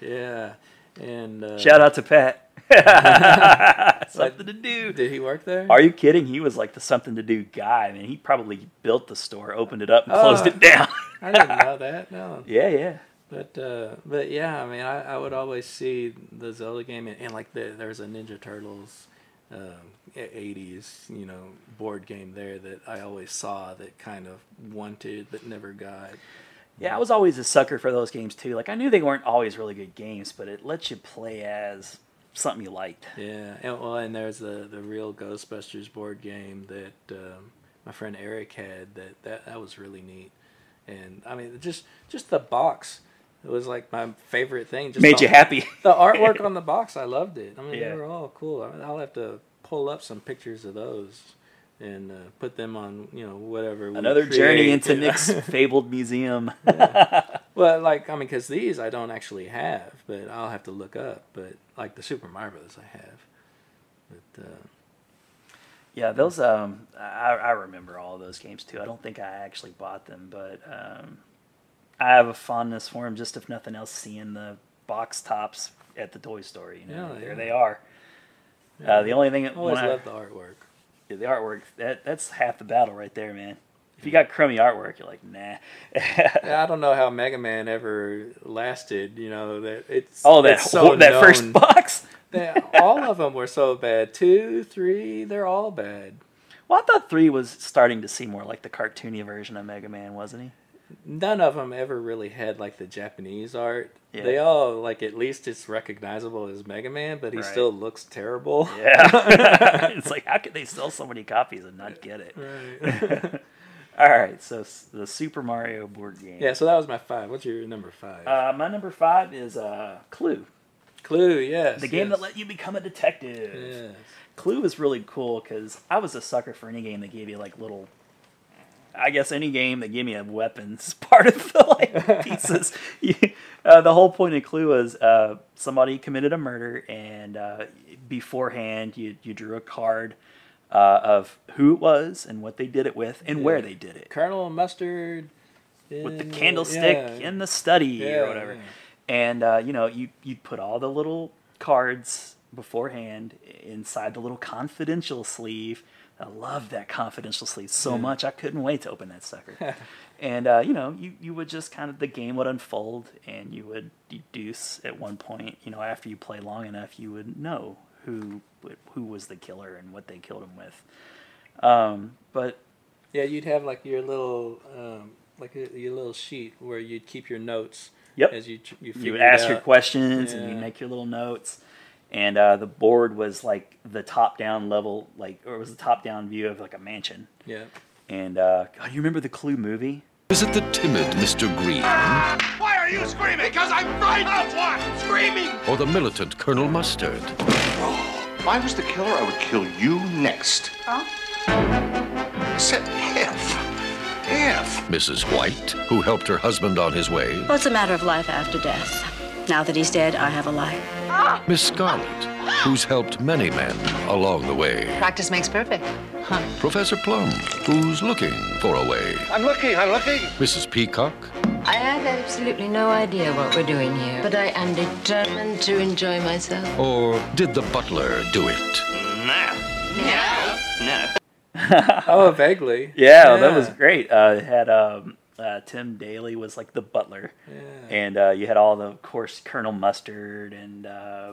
Yeah, and uh, Shout out to Pat. something to do. Did he work there? Are you kidding? He was like the something to do guy. I mean, he probably built the store, opened it up, and closed Oh, it down. I didn't know that. No. yeah, yeah. But uh, but yeah, I mean, I, I would always see the Zelda game, and, and like the, there's a Ninja Turtles um, 80s, you know, board game there that I always saw that kind of wanted but never got. Yeah, I was always a sucker for those games too. Like I knew they weren't always really good games, but it lets you play as something you liked. Yeah, and, well, and there's the the real Ghostbusters board game that um, my friend Eric had. That, that that was really neat, and I mean, just just the box. It was like my favorite thing. Just Made you happy. The artwork on the box, I loved it. I mean, Yeah. they were all cool. I mean, I'll have to pull up some pictures of those and uh, put them on, you know, whatever. Another journey into you know. Nick's fabled museum. Well, like I mean, because these I don't actually have, but I'll have to look up. But like the Super Mario Brothers, I have. But uh, Yeah, those um, I, I remember all of those games too. I don't think I actually bought them, but um, I have a fondness for them. Just if nothing else, seeing the box tops at the toy store. You know, Yeah, there yeah. they are. Uh, the only thing that always loved the artwork. Yeah, the artwork that that's half the battle right there, man. If you got crummy artwork, you're like, nah. Yeah, I don't know how Mega Man ever lasted. You know that it's Oh, that it's so that first box. That all of them were so bad. Two, three, they're all bad. Well, I thought three was starting to seem more like the cartoony version of Mega Man, wasn't he? None of them ever really had like the Japanese art. Yeah. They all like at least it's recognizable as Mega Man, but he Right. still looks terrible. Yeah. it's like, how could they sell so many copies and not get it? Right. All right, so the Super Mario board game. yeah, so that was my five. What's your number five? Uh, my number five is uh, Clue, Clue, yes. the game yes. that let you become a detective. Yes. Clue is really cool because I was a sucker for any game that gave you like little. I guess any game that gave me a weapons part of the like pieces. You, uh, the whole point of Clue was uh, somebody committed a murder, and uh, beforehand you you drew a card uh, of who it was and what they did it with and where they did it Colonel Mustard with the candlestick yeah. in the study Yeah, or whatever. yeah. And uh, you know, you you'd put all the little cards beforehand inside the little confidential sleeve. I loved that confidential sleeve so Yeah. much. I couldn't wait to open that sucker. and uh, you know, you, you would just kind of the game would unfold, and you would deduce at one point. You know, after you play long enough, you would know who who was the killer and what they killed him with. Um, but Yeah, you'd have like your little, um, like a, your little sheet where you'd keep your notes. Yep. As you you, you would ask your out. questions and you Yeah. make your little notes. And uh, the board was like the top down level, like, or it was the top down view of like a mansion. Yeah. And uh, God, you remember the Clue movie? Is it the timid Mr. Green Why are you screaming? Because I'm frightened of what? Screaming! or the militant Colonel Mustard? If I was the killer, I would kill you next. Huh? Said if. If. Mrs. White, who helped her husband on his way? Well, it's a matter of life after death. Now that he's dead, I have a life. Miss Scarlet, who's helped many men along the way? Practice makes perfect. Huh. Professor Plum, who's looking for a way? I'm looking, I'm looking. Mrs. Peacock, I have absolutely no idea what we're doing here, but I am determined to enjoy myself. or did the butler do it? No. No. No. oh, vaguely. Yeah, that was great. Uh, it had um, uh, Tim Daly was like the butler, Yeah. and uh, you had all the, of course, Colonel Mustard, and uh,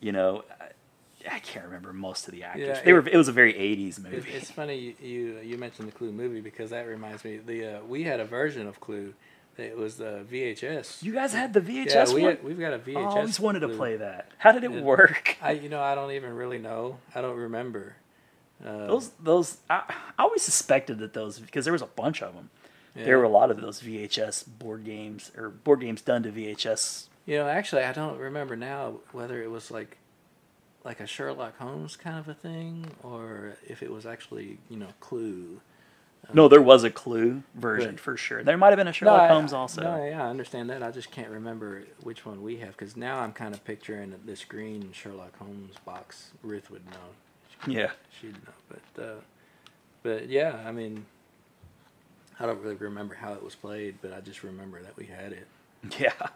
you know, I, I can't remember most of the actors. Yeah, they it- were. It was a very '80s It, movie. it's funny you, you mentioned the Clue movie because that reminds me the uh, we had a version of Clue. It was the VHS. You guys had the VHS Yeah, we one. we've got a VHS. I always wanted to play that. How did it And work? I you know I don't even really know. I don't remember. Uh, Those those I, I always suspected that those because there was a bunch of them. Yeah. There were a lot of those VHS board games or board games done to VHS. You know, actually, I don't remember now whether it was like, like a Sherlock Holmes kind of a thing, or if it was actually, you know, Clue. No, there was a Clue version for sure. There might have been a No, Sherlock I- Holmes also. No, yeah, I understand that. I just can't remember which one we have because now I'm kind of picturing this green Sherlock Holmes box. Ruth would know. She- Yeah. she'd know. But, uh, but yeah, I mean, I don't really remember how it was played, but I just remember that we had it. Yeah,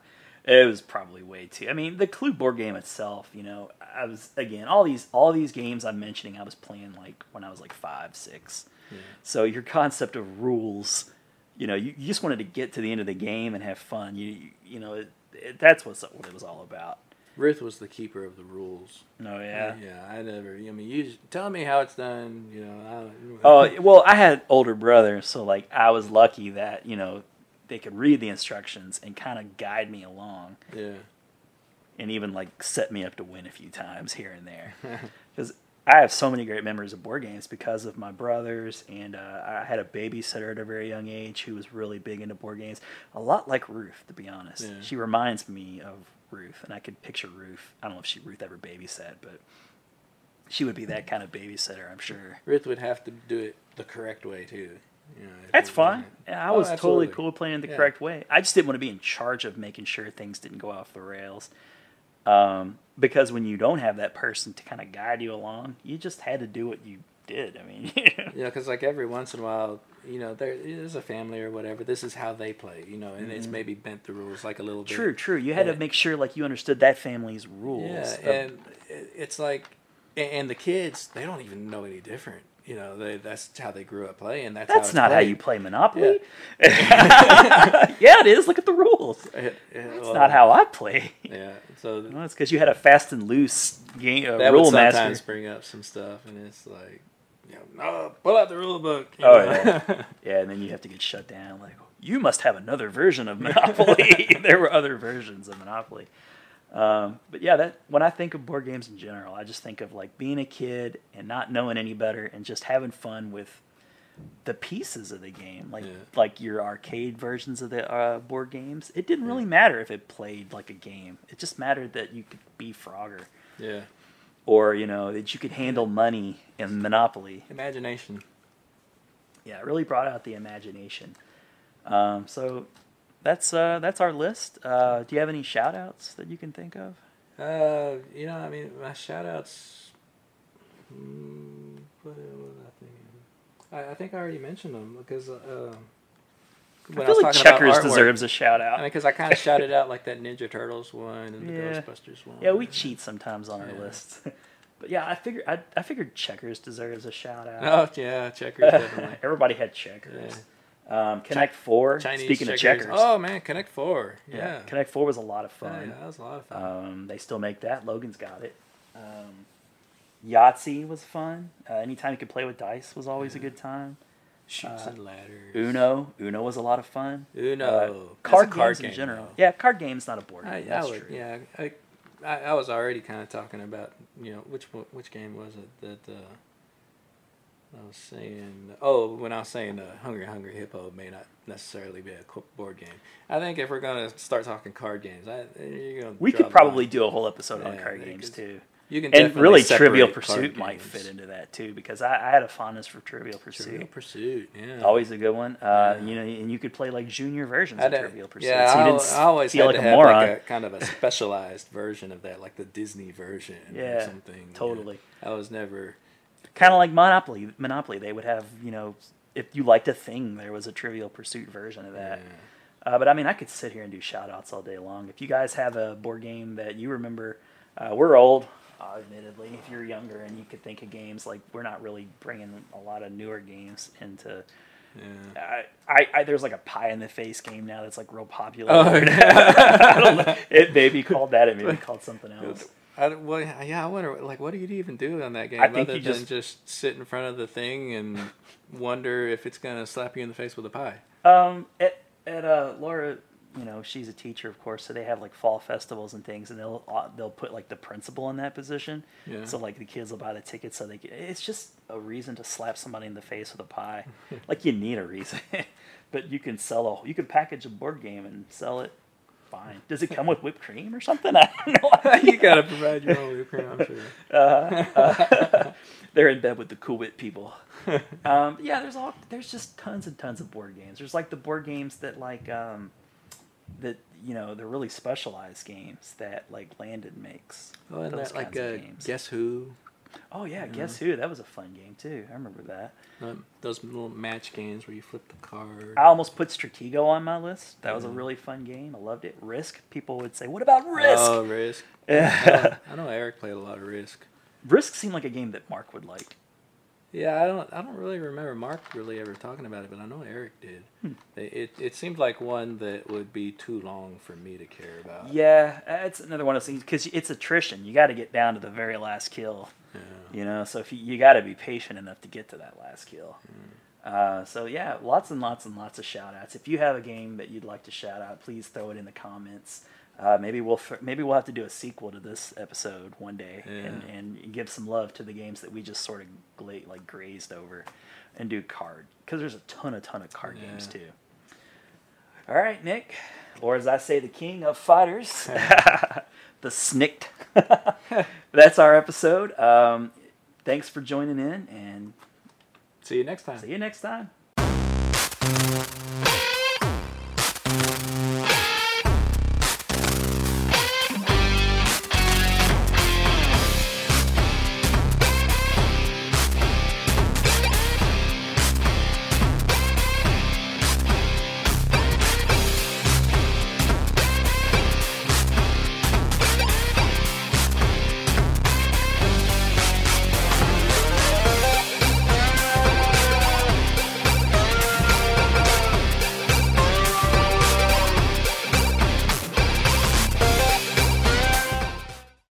it was probably way too. I mean, the Clue board game itself. You know, I was again all these all these games I'm mentioning. I was playing like when I was like five, six. Yeah. So your concept of rules, you know, you, you just wanted to get to the end of the game and have fun. You you, you know, it, it, that's what's what it was all about. Ruth was the keeper of the rules. Oh yeah. Yeah, I never. I mean, you tell me how it's done. You know. I Oh well, I had older brothers, so like I was lucky that you know they could read the instructions and kind of guide me along, Yeah. and even like set me up to win a few times here and there. Because I have so many great memories of board games because of my brothers, and uh, I had a babysitter at a very young age who was really big into board games. A lot like Ruth, to be honest. Yeah. She reminds me of Ruth, and I could picture Ruth. I don't know if she Ruth ever babysat, but she would be that kind of babysitter, I'm sure. Ruth would have to do it the correct way too. You know, That's fine. Yeah, I Oh, was totally absolutely. cool playing the Yeah. correct way. I just didn't want to be in charge of making sure things didn't go off the rails. Um, because when you don't have that person to kind of guide you along, you just had to do what you did. I mean, Yeah, because like every once in a while, you know, there is a family or whatever. This is how they play, you know, and it's Mhm. maybe bent the rules like a little bit. true, true. You had Yeah. to make sure like you understood that family's rules. Yeah, of- and it's like, and the kids, they don't even know any different. You know, they, that's how they grew up playing. That's, that's it's not how you play Monopoly. Yeah, it is. Look at the rules. It- it- That's well, not how I play. Yeah, so Well, it's because you had a fast and loose game uh, that rule would master. sometimes bring up some stuff, and it's like, you know, no, pull out the rule book. you Oh know? yeah, yeah, and then you have to get shut down. Like you must have another version of Monopoly. there were other versions of Monopoly, um, but yeah, that when I think of board games in general, I just think of like being a kid and not knowing any better and just having fun with the pieces of the game, like Yeah. like your arcade versions of the uh, board games. It didn't really matter if it played like a game. It just mattered that you could be Frogger, yeah, or you know that you could handle money in Monopoly. imagination. yeah, it really brought out the imagination. Um, so that's uh, that's our list. Uh, do you have any shout outs that you can think of? Uh, you know, I mean, my shout outs. Mm, what, what was I thinking? I, I think I already mentioned them because. Uh, I feel like Checkers deserves a shout out. I mean, because I kind of shouted out like that Ninja Turtles one and the Yeah. Ghostbusters one. Yeah, we cheat sometimes on our Yeah. lists. but yeah, I figured I, I figured Checkers deserves a shout out. Oh yeah, Checkers definitely. Everybody had Checkers. Um, Connect Four. Chinese Speaking checkers. of Checkers. Oh man, Connect Four. Yeah. Connect Four was a lot of fun. yeah, that was a lot of fun. Um, they still make that. Logan's got it. Um, Yahtzee was fun. Uh, anytime you could play with dice was always a good time. Chutes Uh, and ladders. Uno. Uno was a lot of fun. Uno. Uh, card games in general. though. Yeah, card games not a board game. I, I would, true. yeah. I, I, I was already kind of talking about, you know, which which game was it that uh, I was saying? Oh, when I was saying uh, Hungry Hungry Hippo may not necessarily be a board game. I think if we're gonna start talking card games, I, you're gonna We could probably do a whole episode on card games too. You can and really Trivial Pursuit might fit into that too because I, I had a fondness for Trivial Pursuit. Trivial Pursuit, yeah. Always a good one. Uh, Yeah. You know, and you could play like junior versions of Trivial Pursuit. Yeah, so you I, didn't I always feel had like a moron. like a kind of a specialized version of that, like the Disney version or Yeah, something. yeah. totally. I was never. kind of like Monopoly. Monopoly, they would have you know, if you liked a thing, there was a Trivial Pursuit version of that. Uh, but I mean, I could sit here and do shout outs all day long. If you guys have a board game that you remember, uh, we're old, uh, admittedly. If you're younger and you could think of games, like we're not really bringing a lot of newer games into. Yeah. I, I, I there's like a pie in the face game now that's like real popular. Oh, I don't know. It may be called that. It may be called something else. I, well, yeah, I wonder, like, what do you even do on that game I think other you than just- just sit in front of the thing and wonder if it's gonna slap you in the face with a pie? Um, at at uh, Laura, you know, she's a teacher, of course, so they have like fall festivals and things, and they'll uh, they'll put like the principal in that position. Yeah. So like the kids will buy the tickets, so they get, it's just a reason to slap somebody in the face with a pie. like you need a reason, but you can sell a you can package a board game and sell it. Fine. Does it come with whipped cream or something? I don't know. you gotta provide your own whipped cream, I'm sure. Uh, uh, they're in bed with the cool people. Um, yeah, there's all there's just tons and tons of board games. There's like the board games that like um, that you know they're really specialized games that like Landon makes. Oh, and that like uh, games. Guess Who? Oh yeah, Yeah. guess who? That was a fun game too. I remember that. Um, those little match games where you flip the card. I almost put Stratego on my list. That was a Mhm. really fun game. I loved it. Risk. People would say, "What about Risk?" Oh, Risk. Yeah. I know Eric played a lot of Risk. Risk seemed like a game that Mark would like. Yeah, I don't. I don't really remember Mark really ever talking about it, but I know Eric did. It, it it seemed like one that would be too long for me to care about. Yeah, it's another one of those things because it's attrition. You got to get down to the very last kill. Yeah. You know, so if you, you got to be patient enough to get to that last kill. Uh, so yeah, lots and lots and lots of shout outs. If you have a game that you'd like to shout out, please throw it in the comments. Uh, maybe we'll maybe we'll have to do a sequel to this episode one day and, Yeah. and give some love to the games that we just sort of gla- like grazed over, and do card because there's a ton a ton of card games too. All right, Nick, or as I say, the king of fighters, the snicked. That's our episode. Um, thanks for joining in, and See you next time. see you next time.